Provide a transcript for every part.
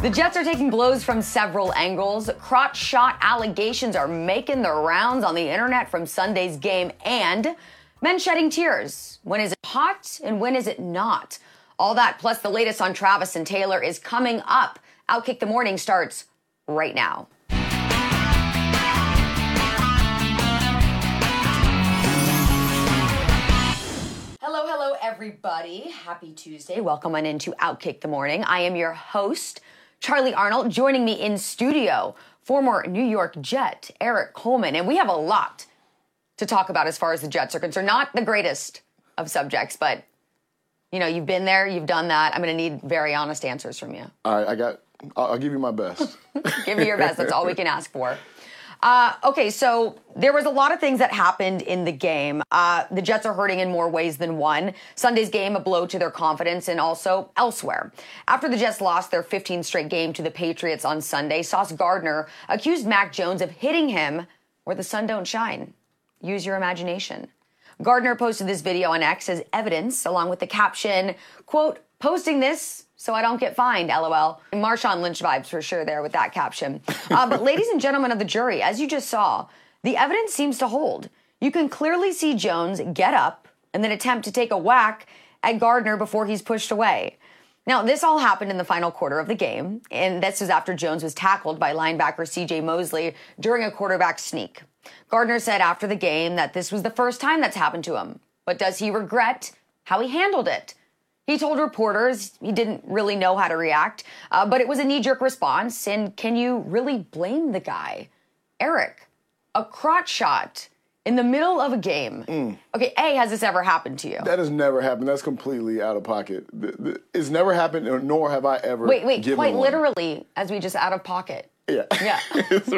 The Jets are taking blows from several angles. Crotch shot allegations are making the rounds on the internet from Sunday's game, and men shedding tears. When is it hot and when is it not? All that plus the latest on Travis and Taylor is coming up. Outkick the Morning starts right now. Hello, hello, everybody. Happy Tuesday. Welcome on into Outkick the Morning. I am your host, Charlie Arnold. Joining me in studio, former New York Jet, Erik Coleman. And we have a lot to talk about as far as the Jets are concerned. Not the greatest of subjects, but you know, you've been there, you've done that. I'm going to need very honest answers from you. All right, I got. I'll, I'll give you my best. Give me your best. That's all we can ask for. Uh, okay, so there was a lot of things that happened in the game. Uh, the Jets are hurting in more ways than one. Sunday's game, a blow to their confidence, and also elsewhere. After the Jets lost their 15th straight game to the Patriots on Sunday, Sauce Gardner accused Mac Jones of hitting him where the sun don't shine. Use your imagination. Gardner posted this video on X as evidence, along with the caption, quote, posting this so I don't get fined, lol. Marshawn Lynch vibes for sure there with that caption. Uh, but ladies and gentlemen of the jury, as you just saw, the evidence seems to hold. You can clearly see Jones get up and then attempt to take a whack at Gardner before he's pushed away. Now, this all happened in the final quarter of the game, and this was after Jones was tackled by linebacker CJ Mosley during a quarterback sneak. Gardner said after the game that this was the first time that's happened to him, but does he regret how he handled it? He told reporters he didn't really know how to react, uh, but it was a knee jerk response. And can you really blame the guy? Erik, a crotch shot in the middle of a game. Mm. Okay, A, has this ever happened to you? that has never happened. That's completely out of pocket. It's never happened, nor have I ever. wait, wait, quite one. literally, as we just out of pocket. Yeah. Yeah. it's,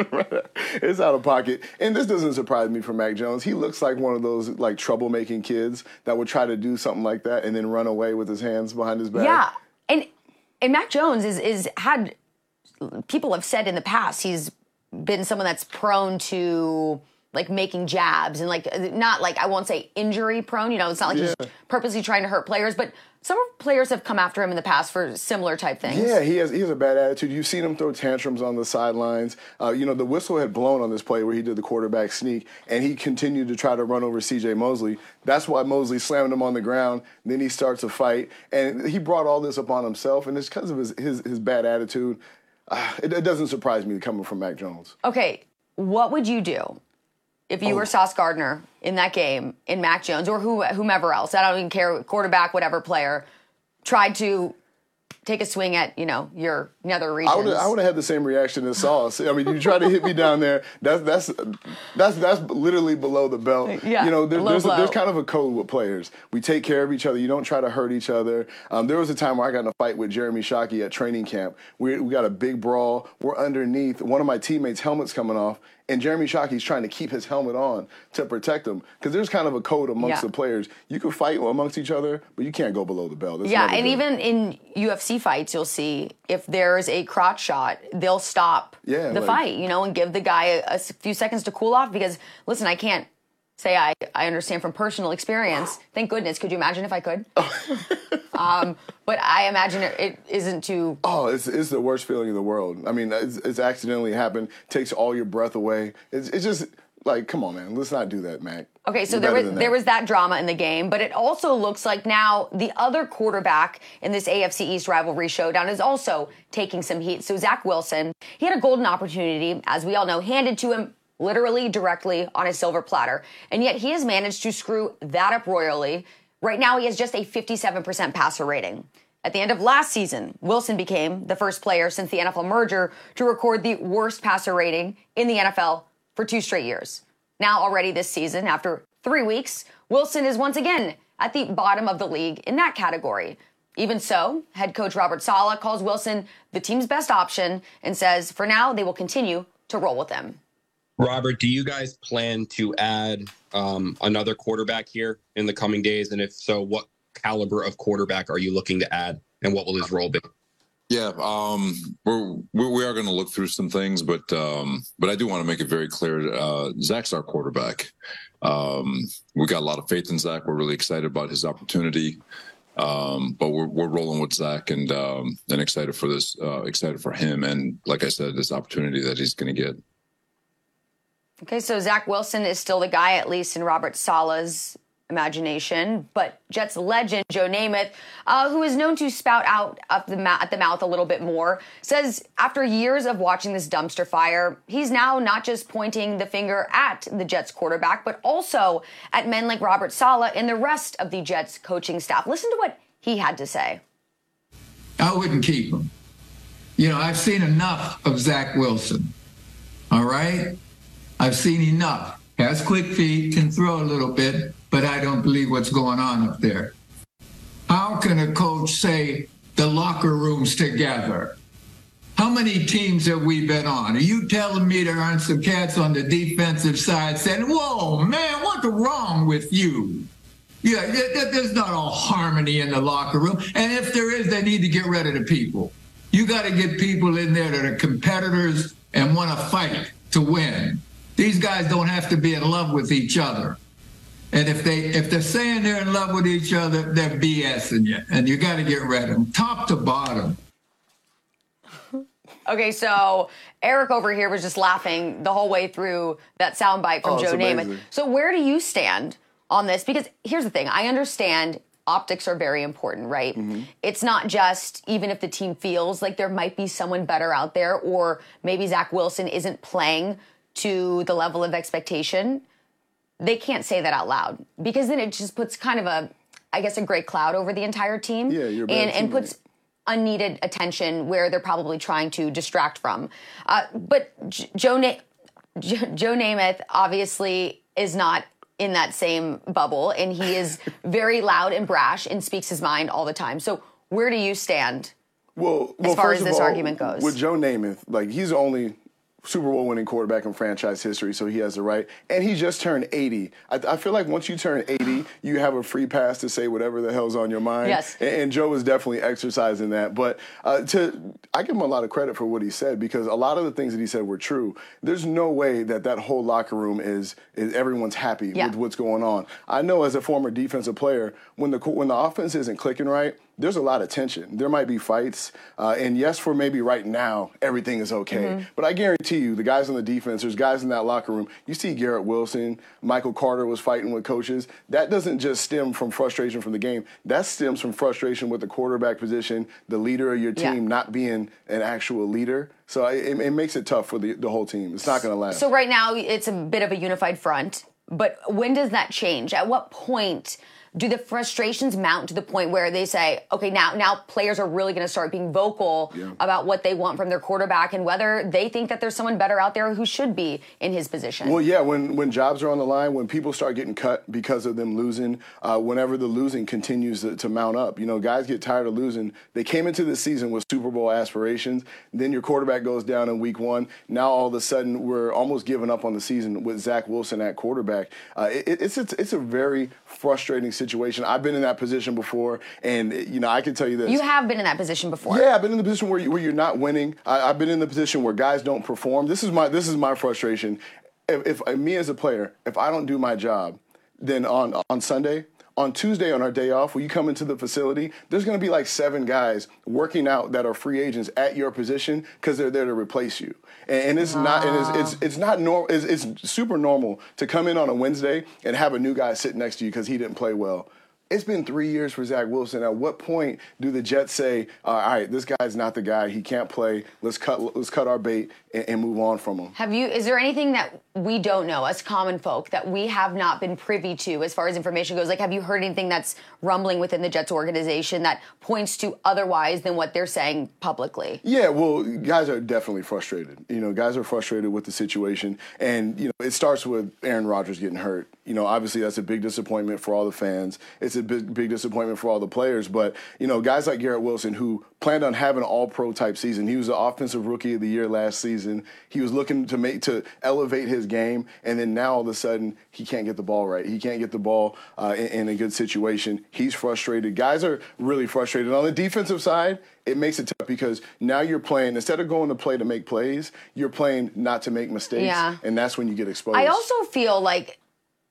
it's out of pocket. And this doesn't surprise me for Mac Jones. He looks like one of those like troublemaking kids that would try to do something like that and then run away with his hands behind his back. Yeah, and and Mac Jones is is had people have said in the past he's been someone that's prone to like making jabs and like not like I won't say injury prone. You know, it's not like Yeah. he's purposely trying to hurt players, but some players have come after him in the past for similar type things. Yeah, he has he has a bad attitude. You've seen him throw tantrums on the sidelines. Uh, you know, the whistle had blown on this play where he did the quarterback sneak, and he continued to try to run over C.J. Mosley. That's why Mosley slammed him on the ground. Then he starts a fight, and he brought all this upon himself, and it's because of his his, his bad attitude. Uh, it, it doesn't surprise me coming from Mac Jones. Okay, what would you do if you were Sauce Gardner in that game in Mac Jones or who, whomever else? I don't even care, quarterback, whatever player, tried to take a swing at you know your nether I regions. would I would have had the same reaction as Sauce. I mean, you try to hit me down there. That's that's that's that's literally below the belt. Yeah, you know, there, there's a, there's kind of a code with players. We take care of each other. You don't try to hurt each other. Um, there was a time where I got in a fight with Jeremy Shockey at training camp. We we got a big brawl. We're underneath. One of my teammates' helmet's coming off. And Jeremy Shockey's trying to keep his helmet on to protect him because there's kind of a code amongst Yeah. the players. You can fight amongst each other, but you can't go below the belt. That's Yeah, and good. even in UFC fights, you'll see if there's a crotch shot, they'll stop Yeah, the like- fight, you know, and give the guy a few seconds to cool off. Because listen, I can't say I, I understand from personal experience. Thank goodness. Could you imagine if I could? um, but I imagine it, it isn't too. Oh, it's, it's the worst feeling in the world. I mean, it's, it's accidentally happened, takes all your breath away. It's, it's just like, come on, man, let's not do that, Mac. Okay, so You're there was there was that drama in the game, but it also looks like now the other quarterback in this AFC East rivalry showdown is also taking some heat. So Zach Wilson, he had a golden opportunity, as we all know, handed to him literally directly on a silver platter, and yet he has managed to screw that up royally. Right now, he has just a 57% passer rating. At the end of last season, Wilson became the first player since the NFL merger to record the worst passer rating in the NFL for two straight years. Now, already this season, after three weeks, Wilson is once again at the bottom of the league in that category. Even so, head coach Robert Saleh calls Wilson the team's best option and says for now they will continue to roll with him. Robert, do you guys plan to add um, another quarterback here in the coming days? And if so, what caliber of quarterback are you looking to add, and what will his role be? Yeah, um, we're, we are going to look through some things, but um, but I do want to make it very clear. Uh, Zach's our quarterback. Um, we got a lot of faith in Zach. We're really excited about his opportunity. Um, but we're we're rolling with Zach and um, and excited for this, uh, excited for him, and like I said, this opportunity that he's going to get. Okay, so Zach Wilson is still the guy, at least in Robert Saleh's imagination. But Jets legend Joe Namath, uh, who is known to spout out at the, ma- at the mouth a little bit more, says after years of watching this dumpster fire, he's now not just pointing the finger at the Jets quarterback, but also at men like Robert Saleh and the rest of the Jets coaching staff. Listen to what he had to say. I wouldn't keep him. You know, I've seen enough of Zach Wilson. All right? I've seen enough. Has quick feet, can throw a little bit, but I don't believe what's going on up there. How can a coach say the locker room's together? How many teams have we been on? Are you telling me there aren't some cats on the defensive side saying, whoa, man, what's wrong with you? Yeah, there's not all harmony in the locker room. And if there is, they need to get rid of the people. You got to get people in there that are competitors and want to fight to win. These guys don't have to be in love with each other. And if they if they're saying they're in love with each other, they're BSing you, and you got to get rid of them, top to bottom. Okay, so Erik over here was just laughing the whole way through that soundbite from Oh, Joe Namath. amazing. So where do you stand on this? Because here's the thing: I understand optics are very important, right? Mm-hmm. It's not just even if the team feels like there might be someone better out there, or maybe Zach Wilson isn't playing to the level of expectation. They can't say that out loud because then it just puts kind of a, I guess, a gray cloud over the entire team. Yeah, you're and and puts unneeded attention where they're probably trying to distract from. Uh, but J- Joe, Na- J- Joe Namath obviously is not in that same bubble, and he is very loud and brash and speaks his mind all the time. So where do you stand? Well, well far as this all, argument goes. with Joe Namath, like he's only Super Bowl winning quarterback in franchise history, so he has the right. And he just turned 80. I, I feel like once you turn 80, you have a free pass to say whatever the hell's on your mind. Yes. And, and Joe is definitely exercising that. But uh, to, I give him a lot of credit for what he said because a lot of the things that he said were true. There's no way that that whole locker room is, is everyone's happy Yeah. with what's going on. I know as a former defensive player, when the when the offense isn't clicking right, there's a lot of tension. There might be fights, uh, and yes, for maybe right now everything is okay. Mm-hmm. But I guarantee you, the guys on the defense, there's guys in that locker room. You see Garrett Wilson, Michael Carter was fighting with coaches. That doesn't just stem from frustration from the game. That stems from frustration with the quarterback position, the leader of your Yeah. team not being an actual leader. So it, it makes it tough for the, the whole team. It's not going to last. So right now it's a bit of a unified front, but when does that change? At what point do the frustrations mount to the point where they say, okay, now now players are really going to start being vocal Yeah. about what they want from their quarterback and whether they think that there's someone better out there who should be in his position? Well, yeah, when, when jobs are on the line, when people start getting cut because of them losing, uh, whenever the losing continues to, to mount up, you know, guys get tired of losing. They came into the season with Super Bowl aspirations. Then your quarterback goes down in week one. Now all of a sudden we're almost giving up on the season with Zach Wilson at quarterback. Uh, it, it's, it's it's a very frustrating situation. I've been in that position before, and you know I can tell you this. you have been in that position before. Yeah, I've been in the position where, you, where you're not winning. I, I've been in the position where guys don't perform. This is my this is my frustration. If, if me as a player, if I don't do my job, then on on Sunday. On Tuesday, on our day off, when you come into the facility, there's going to be like seven guys working out that are free agents at your position because they're there to replace you. And, and it's not, and it's, it's, it's not normal. It's, it's super normal to come in on a Wednesday and have a new guy sit next to you because he didn't play well. It's been three years for Zach Wilson. At what point do the Jets say, "All right, this guy's not the guy. He can't play. Let's cut. Let's cut our bait and, and move on from him." Have you? Is there anything that we don't know as common folk that we have not been privy to as far as information goes? Like, have you heard anything that's rumbling within the Jets organization that points to otherwise than what they're saying publicly? Yeah, well, guys are definitely frustrated. You know, guys are frustrated with the situation, and you know, it starts with Aaron Rodgers getting hurt. You know, obviously that's a big disappointment for all the fans. It's a big, big disappointment for all the players. But you know, guys like Garrett Wilson, who planned on having an All-Pro type season, he was the offensive rookie of the year last season. He was looking to make to elevate his game, and then now all of a sudden he can't get the ball right. He can't get the ball uh, in, in a good situation. He's frustrated. Guys are really frustrated. On the defensive side, it makes it tough because now you're playing instead of going to play to make plays, you're playing not to make mistakes, Yeah. and that's when you get exposed. I also feel like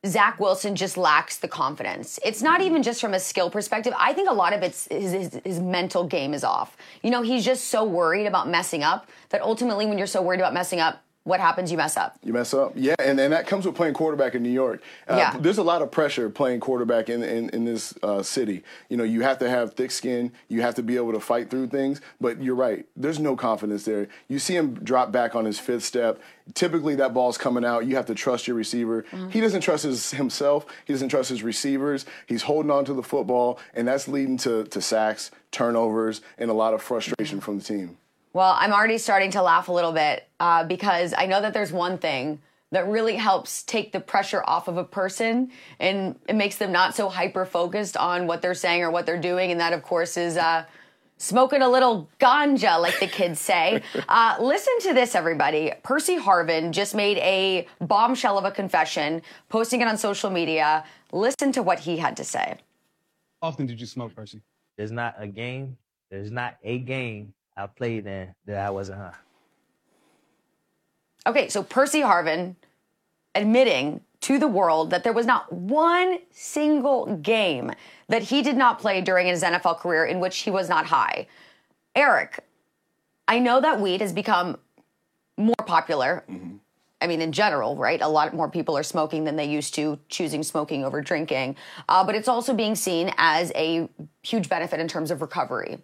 Zach Wilson just lacks the confidence. It's not even just from a skill perspective. I think a lot of it's his, his, his, mental game is off. You know, he's just so worried about messing up that ultimately, when you're so worried about messing up, what happens? You mess up. You mess up, yeah, and, and that comes with playing quarterback in New York. Uh, yeah. there's a lot of pressure playing quarterback in in, in this uh, city. You know, you have to have thick skin. You have to be able to fight through things. But you're right. There's no confidence there. You see him drop back on his fifth step. Typically, that ball's coming out. You have to trust your receiver. Mm-hmm. He doesn't trust his, himself. He doesn't trust his receivers. He's holding on to the football, and that's leading to to sacks, turnovers, and a lot of frustration mm-hmm. from the team. Well, I'm already starting to laugh a little bit uh, because I know that there's one thing that really helps take the pressure off of a person and it makes them not so hyper focused on what they're saying or what they're doing. And that, of course, is uh, smoking a little ganja, like the kids say. Uh, listen to this, everybody. Percy Harvin just made a bombshell of a confession, posting it on social media. Listen to what he had to say. How often did you smoke, Percy? There's not a game. There's not a game I played in that I wasn't her. Okay, so Percy Harvin admitting to the world that there was not one single game that he did not play during his NFL career in which he was not high. Erik, I know that weed has become more popular. Mm-hmm. I mean, in general, right? A lot more people are smoking than they used to, choosing smoking over drinking. Uh, but it's also being seen as a huge benefit in terms of recovery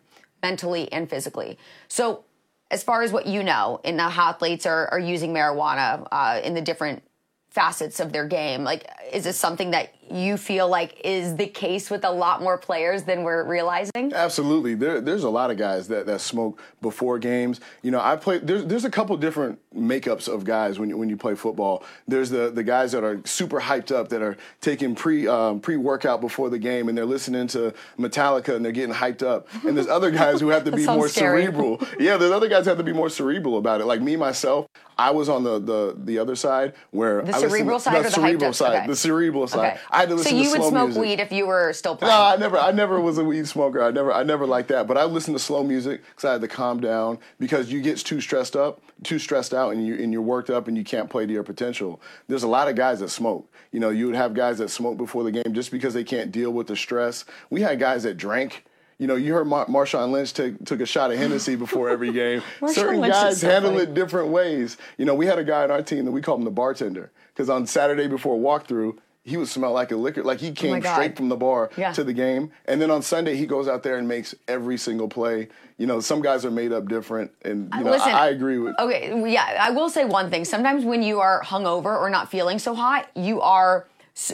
mentally and physically. So, as far as what you know, in how athletes are, are using marijuana uh, in the different facets of their game, like, is this something that you feel like is the case with a lot more players than we're realizing? Absolutely. There, there's a lot of guys that, that smoke before games. You know, I play. There's there's a couple different makeups of guys when you, when you play football. There's the the guys that are super hyped up that are taking pre um, pre workout before the game and they're listening to Metallica and they're getting hyped up. And there's other guys who have to be more scary. cerebral. Yeah, there's other guys who have to be more cerebral about it. Like me myself, I was on the the, the other side where the I cerebral to, side the or the cerebral side, okay. the cerebral side. Okay. I had to listen so you to would smoke music. weed if you were still playing. No, I never. I never was a weed smoker. I never. I never liked that. But I listened to slow music because I had to calm down because you get too stressed up, too stressed out, and you and you're worked up and you can't play to your potential. There's a lot of guys that smoke. You know, you would have guys that smoke before the game just because they can't deal with the stress. We had guys that drank you know, you heard Mar- Marshawn Lynch take, took a shot of Hennessy before every game. Certain Lynch guys so handle funny. it different ways. You know, we had a guy on our team that we called him the bartender because on Saturday before walkthrough, he would smell like a liquor, like he oh came Oh straight from the bar Yeah. to the game. And then on Sunday, he goes out there and makes every single play. You know, some guys are made up different, and you know, Listen, I, I agree with. Okay, yeah, I will say one thing. Sometimes when you are hungover or not feeling so hot, you are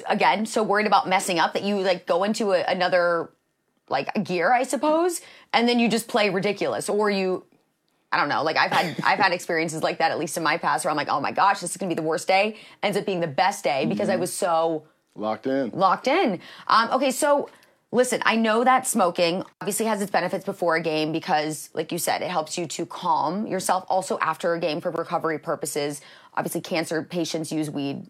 again so worried about messing up that you like go into a, another like gear, I suppose, and then you just play ridiculous, or you. I don't know. Like I've had I've had experiences like that at least in my past where I'm like, oh my gosh, this is gonna be the worst day. Ends up being the best day because Mm-hmm. I was so Locked in. locked in. Um, okay, so listen, I know that smoking obviously has its benefits before a game because, like you said, it helps you to calm yourself. Also, after a game for recovery purposes, obviously, cancer patients use weed.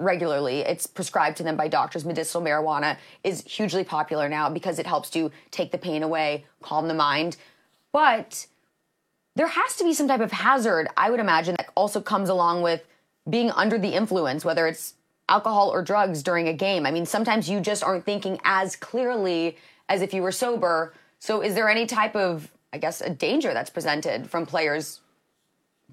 Regularly, it's prescribed to them by doctors. Medicinal marijuana is hugely popular now because it helps to take the pain away, calm the mind. But there has to be some type of hazard, I would imagine, that also comes along with being under the influence, whether it's alcohol or drugs during a game. I mean, sometimes you just aren't thinking as clearly as if you were sober. So, is there any type of, I guess, a danger that's presented from players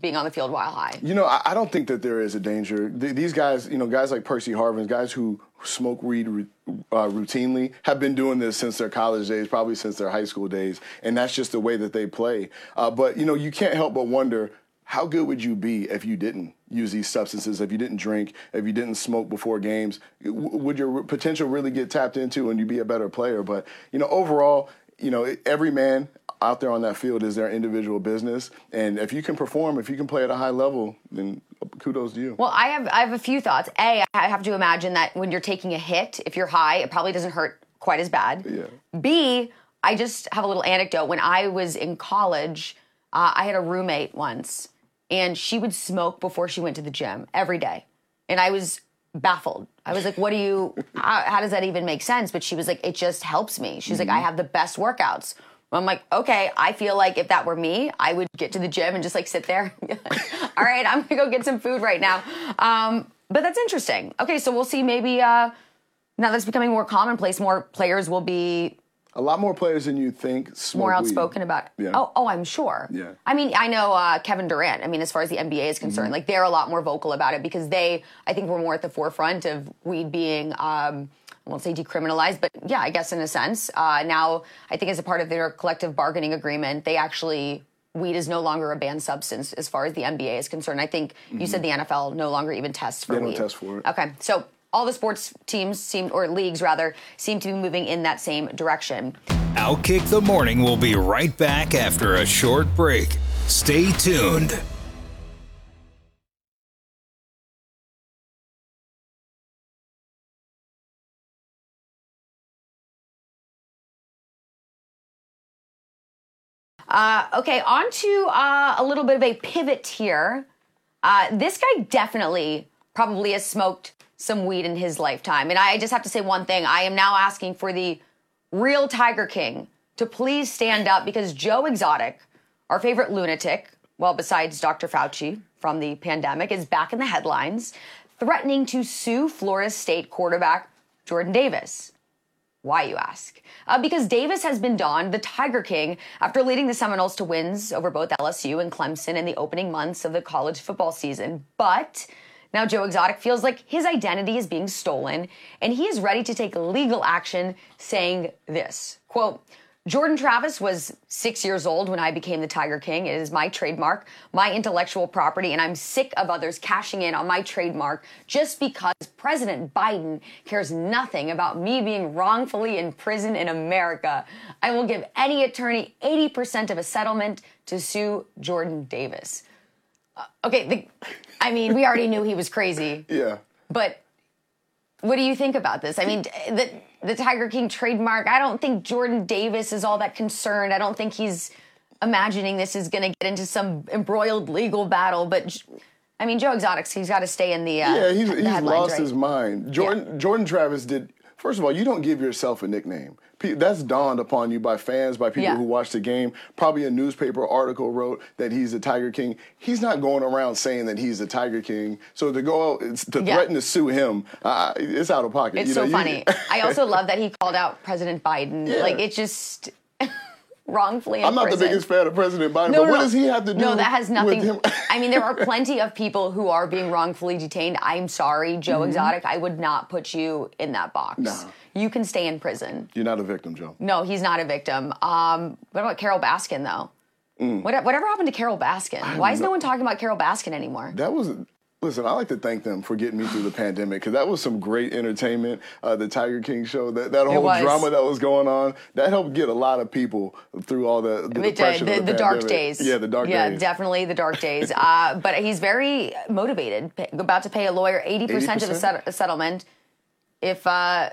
being on the field while high? You know, I, I don't think that there is a danger. Th- these guys, you know, guys like Percy Harvin, guys who smoke weed uh, routinely, have been doing this since their college days, probably since their high school days, and that's just the way that they play. Uh, but you know, you can't help but wonder how good would you be if you didn't use these substances, if you didn't drink, if you didn't smoke before games? Would your potential really get tapped into, and you be a better player? But you know, overall, you know, every man out there on that field is their individual business, and if you can perform, if you can play at a high level, then kudos to you. Well, I have I have a few thoughts. A, I have to imagine that when you're taking a hit, if you're high, it probably doesn't hurt quite as bad. Yeah. B, I just have a little anecdote. When I was in college, uh, I had a roommate once, and she would smoke before she went to the gym every day, and I was baffled. I was like, "What do you? How, how does that even make sense?" But she was like, "It just helps me." She's like, "I have the best workouts." I'm like, okay, I feel like if that were me, I would get to the gym and just like sit there. All right, I'm gonna go get some food right now. Um, but that's interesting. Okay, so we'll see. Maybe uh, now that's becoming more commonplace. More players will be A lot more players than you think. More weed. outspoken about. Yeah. Oh, oh, I'm sure. Yeah. I mean, I know uh, Kevin Durant. I mean, as far as the NBA is concerned, Mm-hmm. like they're a lot more vocal about it because they, I think, were more at the forefront of weed being. Um, I won't say decriminalized, but yeah, I guess in a sense. Uh, now, I think as a part of their collective bargaining agreement, they actually weed is no longer a banned substance as far as the NBA is concerned. I think you said the NFL no longer even tests for Mm-hmm. They don't weed. test for it. Okay, so all the sports teams seem, or leagues rather, seem to be moving in that same direction. Outkick the Morning will be right back after a short break. Stay tuned. Uh, okay, on to uh, a little bit of a pivot here. Uh, this guy definitely probably has smoked some weed in his lifetime. And I just have to say one thing. I am now asking for the real Tiger King to please stand up because Joe Exotic, our favorite lunatic, well, besides Dr. Fauci from the pandemic, is back in the headlines, threatening to sue Florida State quarterback Jordan Davis. Why, you ask? Uh, because Davis has been donned the Tiger King after leading the Seminoles to wins over both LSU and Clemson in the opening months of the college football season. But now Joe Exotic feels like his identity is being stolen, and he is ready to take legal action, saying this quote, Jordan Travis was six years old when I became the Tiger King. It is my trademark, my intellectual property, and I'm sick of others cashing in on my trademark just because President Biden cares nothing about me being wrongfully in prison in America. I will give any attorney 80% of a settlement to sue Jordan Davis. Uh, okay, the, I mean, we already knew he was crazy, Yeah. but what do you think about this? I mean, the the Tiger King trademark. I don't think Jordan Davis is all that concerned. I don't think he's imagining this is going to get into some embroiled legal battle. But I mean, Joe Exotics, he's got to stay in the uh, Yeah, he's, he's lost right? his mind. Jordan Jordan Travis did. First of all, you don't give yourself a nickname. That's dawned upon you by fans, by people Yeah. who watch the game. Probably a newspaper article wrote that he's the Tiger King. He's not going around saying that he's the Tiger King. So to go out it's- to Yeah. threaten to sue him, uh, it's out of pocket. It's You so know, you- funny. I also love that he called out President Biden. Yeah. Like it just wrongfully. I'm not the biggest fan of President Biden, No, but no, what no. does he have to do? No, that has nothing. With him? I mean, there are plenty of people who are being wrongfully detained. I'm sorry, Joe Exotic. I would not put you in that box. Mm-hmm. No. You can stay in prison. You're not a victim, Joe. No, he's not a victim. Um, what about Carole Baskin though? Mm. What, whatever happened to Carole Baskin? Why is no one talking about Carole Baskin anymore? That was. Listen, I like to thank them for getting me through the pandemic because that was some great entertainment. Uh, the Tiger King show, that, that whole drama that was going on, that helped get a lot of people through all the, the The, depression the, the the, dark days. Yeah, the dark yeah, days. Yeah, definitely the dark days. uh, but he's very motivated, about to pay a lawyer 80% of the 80%? set, settlement if uh,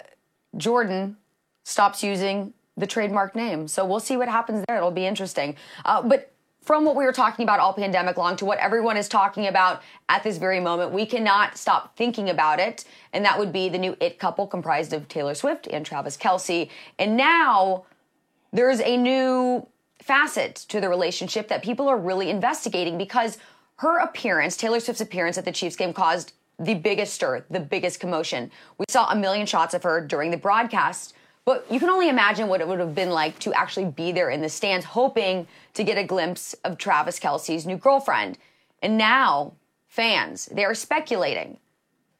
Jordan stops using the trademark name. So we'll see what happens there. It'll be interesting. Uh, but from what we were talking about all pandemic long to what everyone is talking about at this very moment, we cannot stop thinking about it. And that would be the new It couple comprised of Taylor Swift and Travis Kelce. And now there's a new facet to the relationship that people are really investigating because her appearance, Taylor Swift's appearance at the Chiefs game, caused the biggest stir, the biggest commotion. We saw a million shots of her during the broadcast, but you can only imagine what it would have been like to actually be there in the stands, hoping to get a glimpse of Travis Kelce's new girlfriend. And now, fans, they are speculating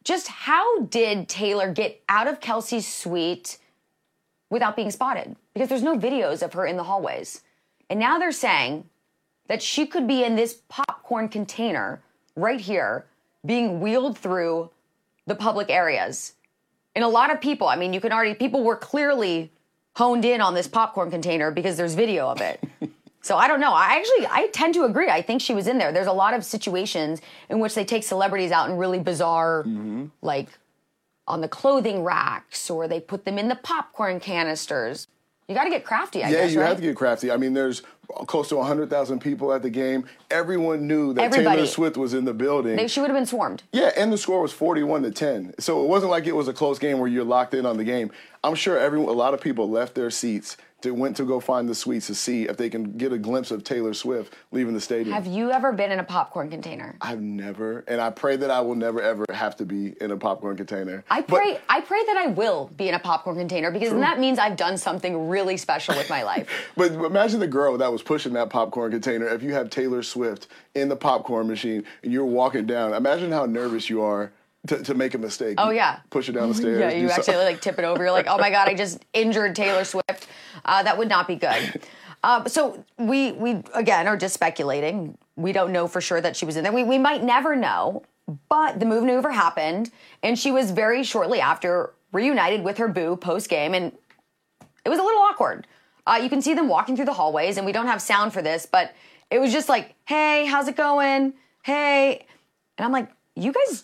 just how did Taylor get out of Kelce's suite without being spotted? Because there's no videos of her in the hallways. And now they're saying that she could be in this popcorn container right here being wheeled through the public areas. And a lot of people, I mean, you can already, people were clearly honed in on this popcorn container because there's video of it. so I don't know. I actually, I tend to agree. I think she was in there. There's a lot of situations in which they take celebrities out in really bizarre, mm-hmm. like on the clothing racks or they put them in the popcorn canisters. You got to get crafty, I yeah, guess. you right? have to get crafty. I mean, there's close to 100,000 people at the game. Everyone knew that Everybody. Taylor Swift was in the building. They, she would have been swarmed. Yeah, and the score was 41 to 10. So it wasn't like it was a close game where you're locked in on the game. I'm sure everyone, a lot of people left their seats to went to go find the suites to see if they can get a glimpse of Taylor Swift leaving the stadium. Have you ever been in a popcorn container? I've never, and I pray that I will never ever have to be in a popcorn container. I But- pray. I pray that I will be in a popcorn container because that means I've done something really special with my life. But imagine the girl that was pushing that popcorn container. If you have Taylor Swift in the popcorn machine and you're walking down, imagine how nervous you are to, to make a mistake. Oh, yeah. push it down the stairs. Yeah, you actually like tip it over. You're like, oh my god, I just injured Taylor Swift. Uh, that would not be good. Uh, so we we again are just speculating. We don't know for sure that she was in there. We we might never know. But the move maneuver happened, and she was very shortly after reunited with her boo post game, and it was a little awkward. Uh, you can see them walking through the hallways, and we don't have sound for this, but it was just like, "Hey, how's it going? Hey," and I'm like, "You guys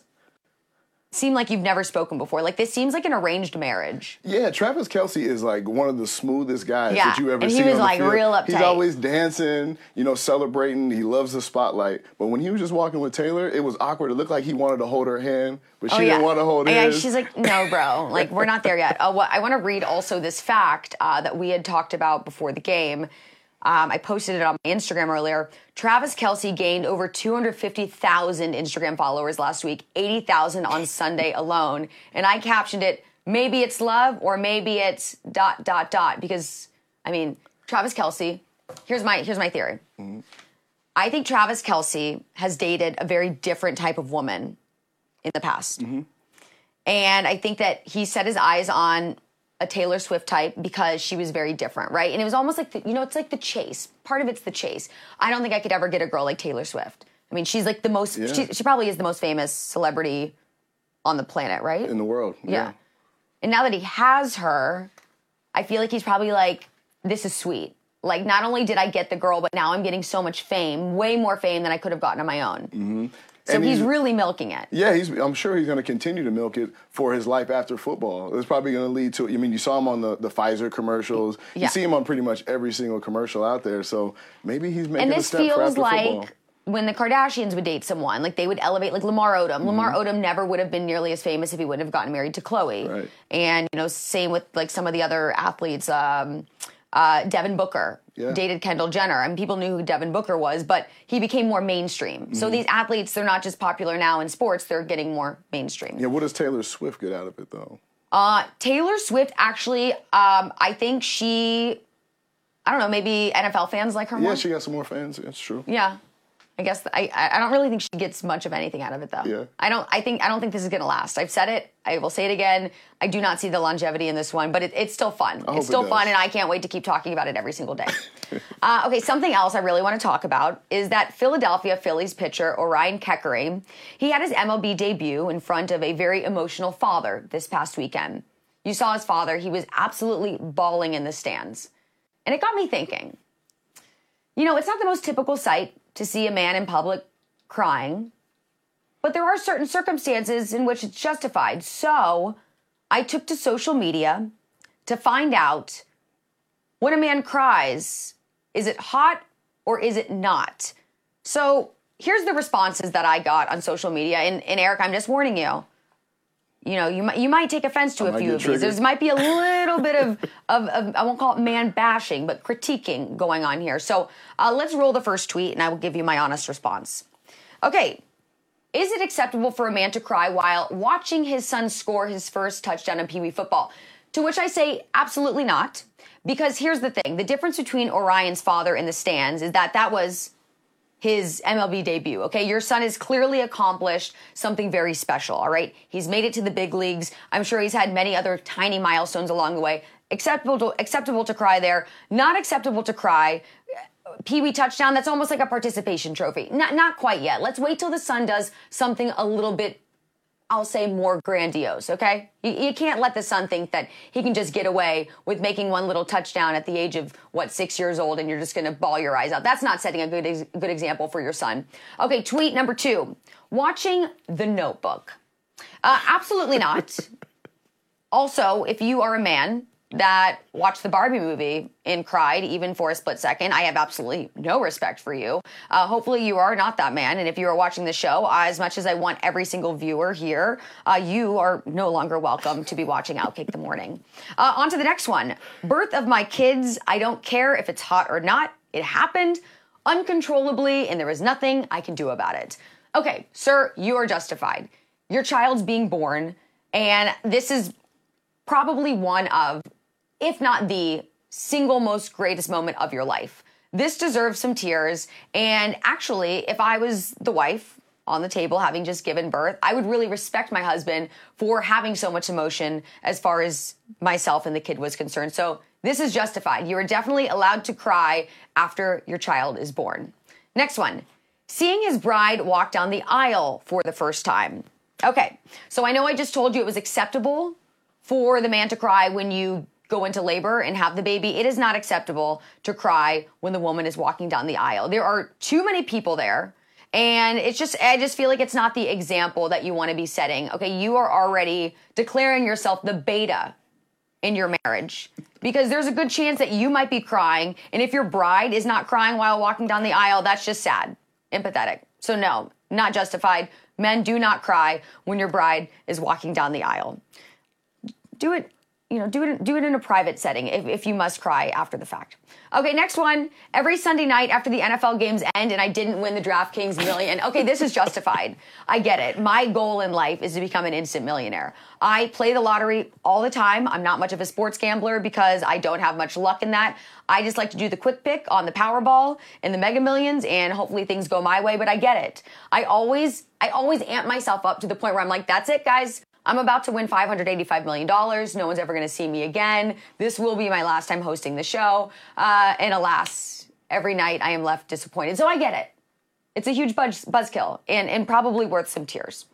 seem like you've never spoken before. Like this seems like an arranged marriage." Yeah, Travis Kelce is like one of the smoothest guys Yeah, that you ever and he seen was, like, real He's always dancing, you know, celebrating. He loves the spotlight. But when he was just walking with Taylor, it was awkward. It looked like he wanted to hold her hand, but she didn't want to hold Oh, yeah, his. she's like, no, bro, like we're not there yet. Uh, what I want to read also this fact uh, that we had talked about before the game. Um, I posted it on my Instagram earlier. Travis Kelce gained over 250,000 Instagram followers last week, 80,000 on Sunday alone, and I captioned it. Maybe it's love, or maybe it's dot dot dot. Because I mean, Travis Kelce. Here's my here's my theory. I think Travis Kelce has dated a very different type of woman in the past. And I think that he set his eyes on a Taylor Swift type because she was very different, right? And it was almost like, the, you know, it's like the chase. Part of it's the chase. I don't think I could ever get a girl like Taylor Swift. I mean, she's like the most, Yeah. she, she probably is the most famous celebrity on the planet, right? in the world. yeah. And now that he has her, I feel like he's probably like, this is sweet. Like, not only did I get the girl, but now I'm getting so much fame, way more fame than I could have gotten on my own. Mm-hmm. So And he's he's- really milking it. Yeah, he's. I'm sure he's going to continue to milk it for his life after football. It's probably going to lead to. I mean, you saw him on the, the Pfizer commercials. Yeah. You see him on pretty much every single commercial out there. So maybe he's making and a this step for feels like football. when the Kardashians would date someone, like they would elevate, like Lamar Odom. Lamar Mm-hmm. Odom never would have been nearly as famous if he wouldn't have gotten married to Khloe. Right. And you know, same with like some of the other athletes. Um, uh, Devin Booker Yeah. dated Kendall Jenner, and people knew who Devin Booker was, but he became more mainstream. Mm-hmm. So these athletes, they're not just popular now in sports; they're getting more mainstream. Yeah, what does Taylor Swift get out of it though? Uh, Taylor Swift, actually, um, I think she, I don't know, maybe NFL fans like her more. Yeah, she got some more fans. That's true. Yeah. I guess I I I don't really think she gets much of anything out of it though. Yeah. I don't I think I don't think this is gonna last. I've said it. I will say it again. I do not see the longevity in this one, but it, it's still fun. It's still does. fun, and I can't wait to keep talking about it every single day. uh, okay, something else I really want to talk about is that Philadelphia Phillies pitcher Orion Kerkering. He had his MLB debut in front of a very emotional father this past weekend. You saw his father; he was absolutely bawling in the stands, and it got me thinking. You know, it's not the most typical sight to see a man in public crying, but there are certain circumstances in which it's justified. So I took to social media to find out when a man cries, is it hot or is it not? So here's the responses that I got on social media. And, and Erik, I'm just warning you. You know, you might you might take offense to I a few of these. triggered. There's might be a little bit of, of, of I won't call it man bashing, but critiquing going on here. So uh, let's roll the first tweet, and I will give you my honest response. Okay, is it acceptable for a man to cry while watching his son score his first touchdown in Pee Wee football? To which I say absolutely not. Because here's the thing the difference between Orion's father in the stands is that that was his MLB debut. Okay, your son has clearly accomplished something very special. All right, he's made it to the big leagues. I'm sure he's had many other tiny milestones along the way. Acceptable to, acceptable to cry there. Not acceptable to cry. Pee Wee touchdown. That's almost like a participation trophy. Not not quite yet. Let's wait till the son does something a little bit I'll say more grandiose, okay? You, you can't let the son think that he can just get away with making one little touchdown at the age of, what, six years old and you're just gonna bawl your eyes out. That's not setting a good, ex- good example for your son. Okay, tweet number two watching The Notebook. Uh, absolutely not. also, if you are a man that watched the Barbie movie and cried even for a split second, I have absolutely no respect for you. Uh, hopefully, you are not that man. And if you are watching the show, as much as I want every single viewer here, uh, you are no longer welcome to be watching Outkick the Morning. Uh, on to the next one Birth of my kids. I don't care if it's hot or not. It happened uncontrollably, and there is nothing I can do about it. Okay, sir, you are justified. Your child's being born, and this is probably one of if not the single most greatest moment of your life. This deserves some tears. And actually, if I was the wife on the table having just given birth, I would really respect my husband for having so much emotion as far as myself and the kid was concerned. So this is justified. You are definitely allowed to cry after your child is born. Next one seeing his bride walk down the aisle for the first time. Okay, so I know I just told you it was acceptable for the man to cry when you go into labor and have the baby, it is not acceptable to cry when the woman is walking down the aisle. There are too many people there. And it's just, I just feel like it's not the example that you want to be setting. Okay, you are already declaring yourself the beta in your marriage because there's a good chance that you might be crying. And if your bride is not crying while walking down the aisle, that's just sad, empathetic. So, no, not justified. Men do not cry when your bride is walking down the aisle. Do it you know, do it do it in a private setting if, if you must cry after the fact. Okay, next one. Every Sunday night after the NFL games end and I didn't win the DraftKings million. Okay, this is justified. I get it. My goal in life is to become an instant millionaire. I play the lottery all the time. I'm not much of a sports gambler because I don't have much luck in that. I just like to do the quick pick on the Powerball and the Mega Millions and hopefully things go my way, but I get it. I always I always amp myself up to the point where I'm like, that's it, guys. I'm about to win $585 million. No one's ever going to see me again. This will be my last time hosting the show. Uh, and alas, every night I am left disappointed. So I get it. It's a huge buzz, buzzkill and, and probably worth some tears.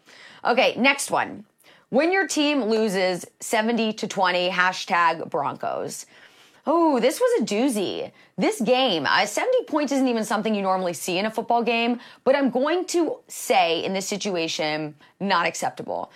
Okay, next one. When your team loses 70 to 20, hashtag Broncos. Oh, this was a doozy. This game, uh, 70 points isn't even something you normally see in a football game, but I'm going to say in this situation, not acceptable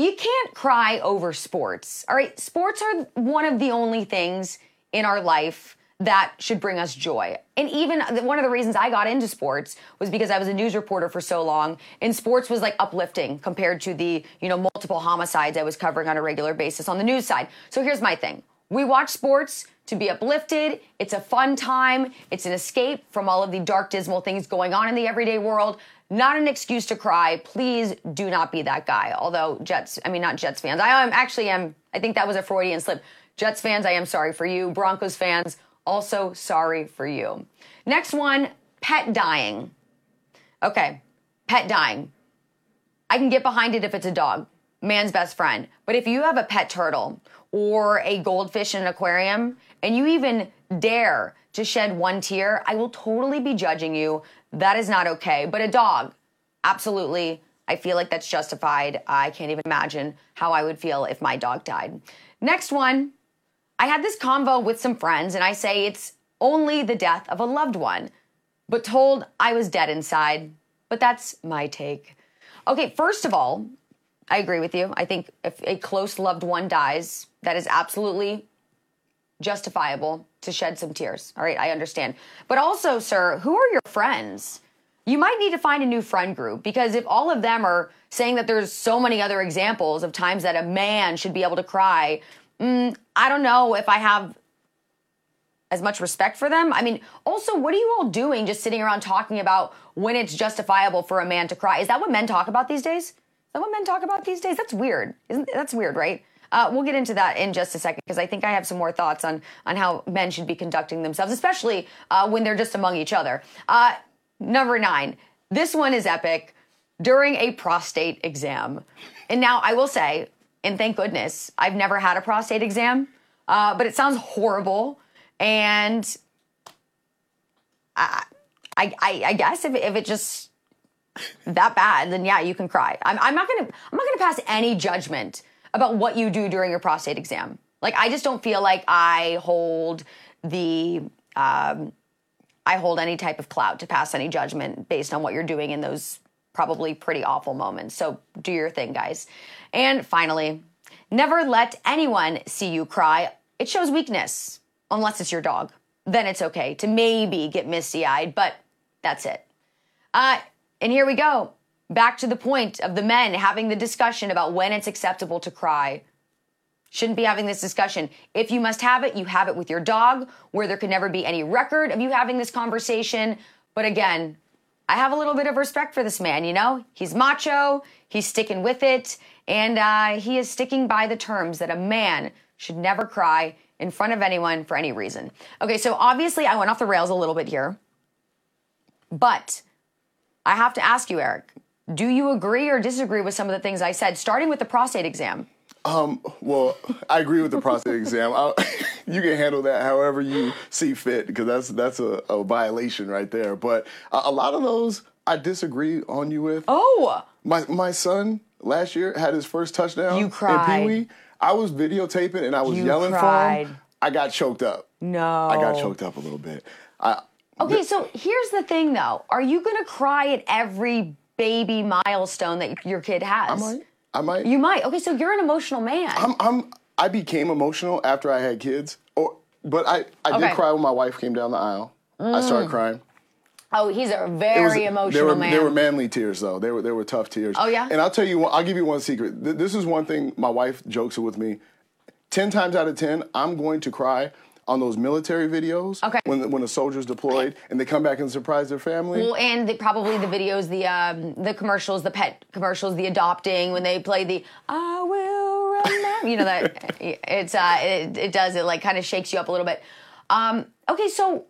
you can't cry over sports. All right. Sports are one of the only things in our life that should bring us joy. And even one of the reasons I got into sports was because I was a news reporter for so long and sports was like uplifting compared to the, you know, multiple homicides I was covering on a regular basis on the news side. So here's my thing. We watch sports to be uplifted. It's a fun time. It's an escape from all of the dark, dismal things going on in the everyday world. Not an excuse to cry. Please do not be that guy. Although Jets, I mean, not Jets fans. I am actually am. I think that was a Freudian slip. Jets fans, I am sorry for you. Broncos fans, also sorry for you. Next one, pet dying. Okay, pet dying. I can get behind it if it's a dog, man's best friend. But if you have a pet turtle or a goldfish in an aquarium and you even dare to shed one tear, I will totally be judging you that is not okay. But a dog, absolutely. I feel like that's justified. I can't even imagine how I would feel if my dog died. Next one. I had this convo with some friends, and I say it's only the death of a loved one, but told I was dead inside. But that's my take. Okay, first of all, I agree with you. I think if a close loved one dies, that is absolutely justifiable to shed some tears. All right, I understand. But also, sir, who are your friends? You might need to find a new friend group because if all of them are saying that there's so many other examples of times that a man should be able to cry, mm, I don't know if I have as much respect for them. I mean, also, what are you all doing just sitting around talking about when it's justifiable for a man to cry? Is that what men talk about these days? Is that what men talk about these days? That's weird. Isn't that's weird, right? Uh, we'll get into that in just a second because I think I have some more thoughts on on how men should be conducting themselves, especially uh, when they're just among each other. Uh, number nine, this one is epic. During a prostate exam, and now I will say, and thank goodness, I've never had a prostate exam, uh, but it sounds horrible, and I, I, I guess if, if it just that bad, then yeah, you can cry. I'm, I'm not gonna I'm not gonna pass any judgment about what you do during your prostate exam. Like, I just don't feel like I hold the, um, I hold any type of clout to pass any judgment based on what you're doing in those probably pretty awful moments. So do your thing, guys. And finally, never let anyone see you cry it shows weakness, unless it's your dog. Then it's okay to maybe get misty eyed, but that's it. Uh, and here we go. Back to the point of the men having the discussion about when it's acceptable to cry. Shouldn't be having this discussion. If you must have it, you have it with your dog, where there could never be any record of you having this conversation. But again, I have a little bit of respect for this man, you know? He's macho, he's sticking with it, and uh, he is sticking by the terms that a man should never cry in front of anyone for any reason. Okay, so obviously I went off the rails a little bit here, but I have to ask you, Erik, do you agree or disagree with some of the things I said, starting with the prostate exam? Um, well, I agree with the prostate exam. I, you can handle that however you see fit because that's that's a, a, violation right there. But a, a, lot of those I disagree on you with. Oh, my my son last year had his first touchdown. You cried. In Pee Wee. I was videotaping and I was you yelling cried. for him. I got choked up. No, I got choked up a little bit. I, okay, th- so here's the thing, though. Are you going to cry at every baby milestone that your kid has? I might. I might. You might. Okay, so you're an emotional man. I'm. I'm I became emotional after I had kids, or but I I Okay. did cry when my wife came down the aisle. I started mm. crying. oh, he's a It was- very emotional they were, man. They were manly tears, though. They were they were tough tears. Oh, yeah? And I'll tell you, I'll give you one secret. This is one thing my wife jokes with me. Ten times out of ten, I'm going to cry on those military videos. Okay. When the- when a soldier's deployed and they come back and surprise their family. Well, and the, probably the videos, the um, the commercials, the pet commercials, the adopting when they play the "I will remember," you know that it's uh, it, it does it like kind of shakes you up a little bit. Um, okay, so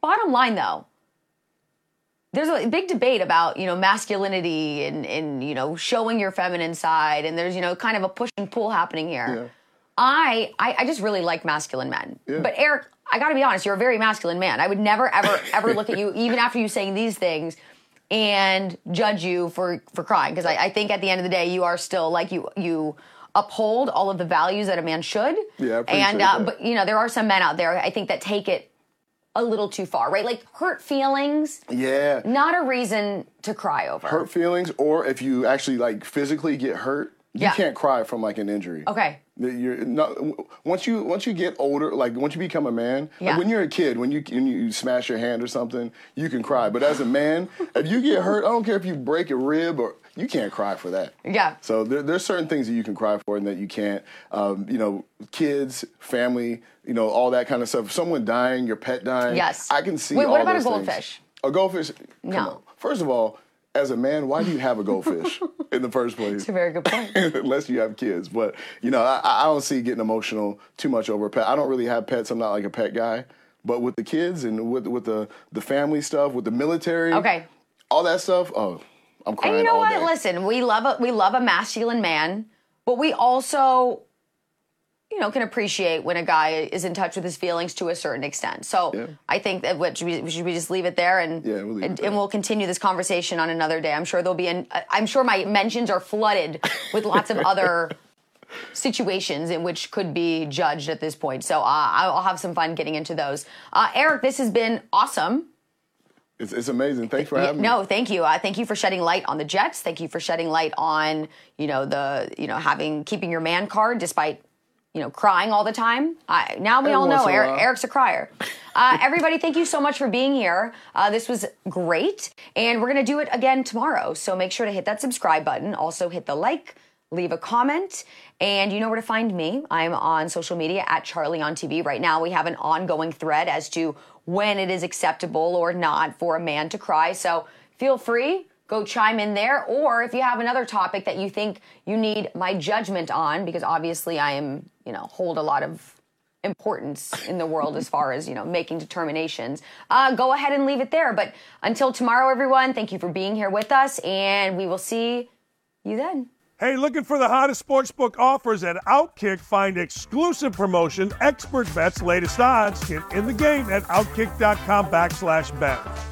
bottom line though, there's a big debate about you know masculinity and and you know showing your feminine side, and there's you know kind of a push and pull happening here. Yeah. I, I I just really like masculine men. Yeah. But Erik, I got to be honest, you're a very masculine man. I would never ever ever look at you even after you saying these things and judge you for for crying because I, I think at the end of the day you are still like you you uphold all of the values that a man should. Yeah, I and uh, that. but you know there are some men out there I think that take it a little too far, right? Like hurt feelings, yeah. not a reason to cry over. Hurt feelings, or if you actually like physically get hurt, you Yeah. can't cry from like an injury. Okay. You're not, once you once you get older, like once you become a man, like when you're a kid, when you when you smash your hand or something, you can cry. But as a man, if you get hurt, I don't care if you break a rib or you can't cry for that. Yeah. So there, there's certain things that you can cry for and that you can't. Um, you know, kids, family, you know, all that kind of stuff. Someone dying, your pet dying. Yes. I can see. Wait, what about a those things. goldfish? A goldfish. No. on. First of all, as a man, why do you have a goldfish in the first place? It's a very good point. unless you have kids. But you know, I, I don't see getting emotional too much over a pet. I don't really have pets. I'm not like a pet guy. But with the kids and with with the the family stuff, with the military, Okay. all that stuff. Oh, I'm crying And you know what? day. Listen, we love a we love a masculine man, but we also, you know, can appreciate when a guy is in touch with his feelings to a certain extent. So Yeah. I think that what should we, should we just leave it there and Yeah, we'll and, and we'll continue this conversation on another day. I'm sure there'll be an I'm sure my mentions are flooded with lots of other situations in which could be judged at this point. So uh, I'll have some fun getting into those. Uh, Erik, this has been awesome. It's, it's amazing. Thanks for having me. no, thank you. Uh, thank you for shedding light on the Jets. Thank you for shedding light on you know the you know having keeping your man card despite you know crying all the time. I, now we Every all know once in a Erik. Erik's a crier. Uh, everybody, thank you so much for being here. Uh, this was great, and we're gonna do it again tomorrow. So make sure to hit that subscribe button. Also hit the like. Leave a comment, and you know where to find me. I'm on social media at Charlie on TV. Right now, we have an ongoing thread as to when it is acceptable or not for a man to cry. So feel free, go chime in there. Or if you have another topic that you think you need my judgment on, because obviously I am, you know, hold a lot of importance in the world as far as you know making determinations uh, go ahead and leave it there but until tomorrow everyone thank you for being here with us and we will see you then Hey, looking for the hottest sportsbook offers at Outkick? Find exclusive promotion, expert bets, latest odds, get in the game at outkick.com backslash bet.